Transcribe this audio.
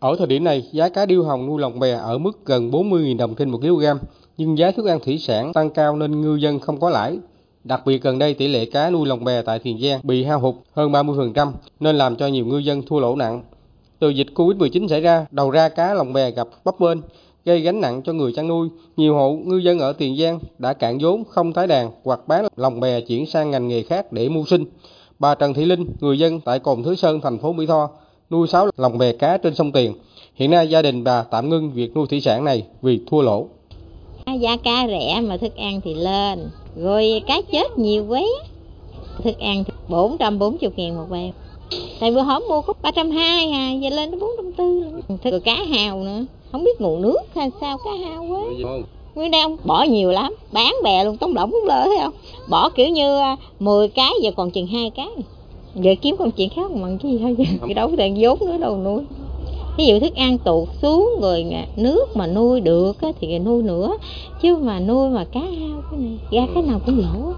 Ở thời điểm này, giá cá điêu hồng nuôi lồng bè ở mức gần 40.000 đồng trên 1 kg, nhưng giá thức ăn thủy sản tăng cao nên ngư dân không có lãi. Đặc biệt gần đây tỷ lệ cá nuôi lồng bè tại Tiền Giang bị hao hụt hơn 30% nên làm cho nhiều ngư dân thua lỗ nặng. Từ dịch Covid-19 xảy ra, đầu ra cá lồng bè gặp bấp bênh, gây gánh nặng cho người chăn nuôi. Nhiều hộ ngư dân ở Tiền Giang đã cạn vốn không tái đàn hoặc bán lồng bè chuyển sang ngành nghề khác để mưu sinh. Bà Trần Thị Linh, người dân tại Cồn Thứ Sơn, thành phố Mỹ Tho, nuôi 6 lồng bè cá trên sông Tiền. Hiện nay gia đình bà tạm ngưng việc nuôi thủy sản này vì thua lỗ. Giá cá rẻ mà thức ăn thì lên, rồi cá chết nhiều quá. Thức ăn thì 440 ngàn một bè. Tại vừa hôm mua có 320 à, giờ lên tới 440 Rồi cá hào nữa, không biết nguồn nước hay sao cá hào quá. Nguyên đây ông bỏ nhiều lắm, bán bè luôn, tống lỏng cũng lỡ thấy không? Bỏ kiểu như à, 10 cái giờ còn chừng hai cái. Giờ kiếm công chuyện khác bằng cái gì thôi, cái đâu có tiền vốn nữa đâu nuôi? Ví dụ thức ăn tụt xuống rồi nước mà nuôi được thì nuôi nữa. Chứ mà nuôi mà cá hao cái này ra cái nào cũng lỗ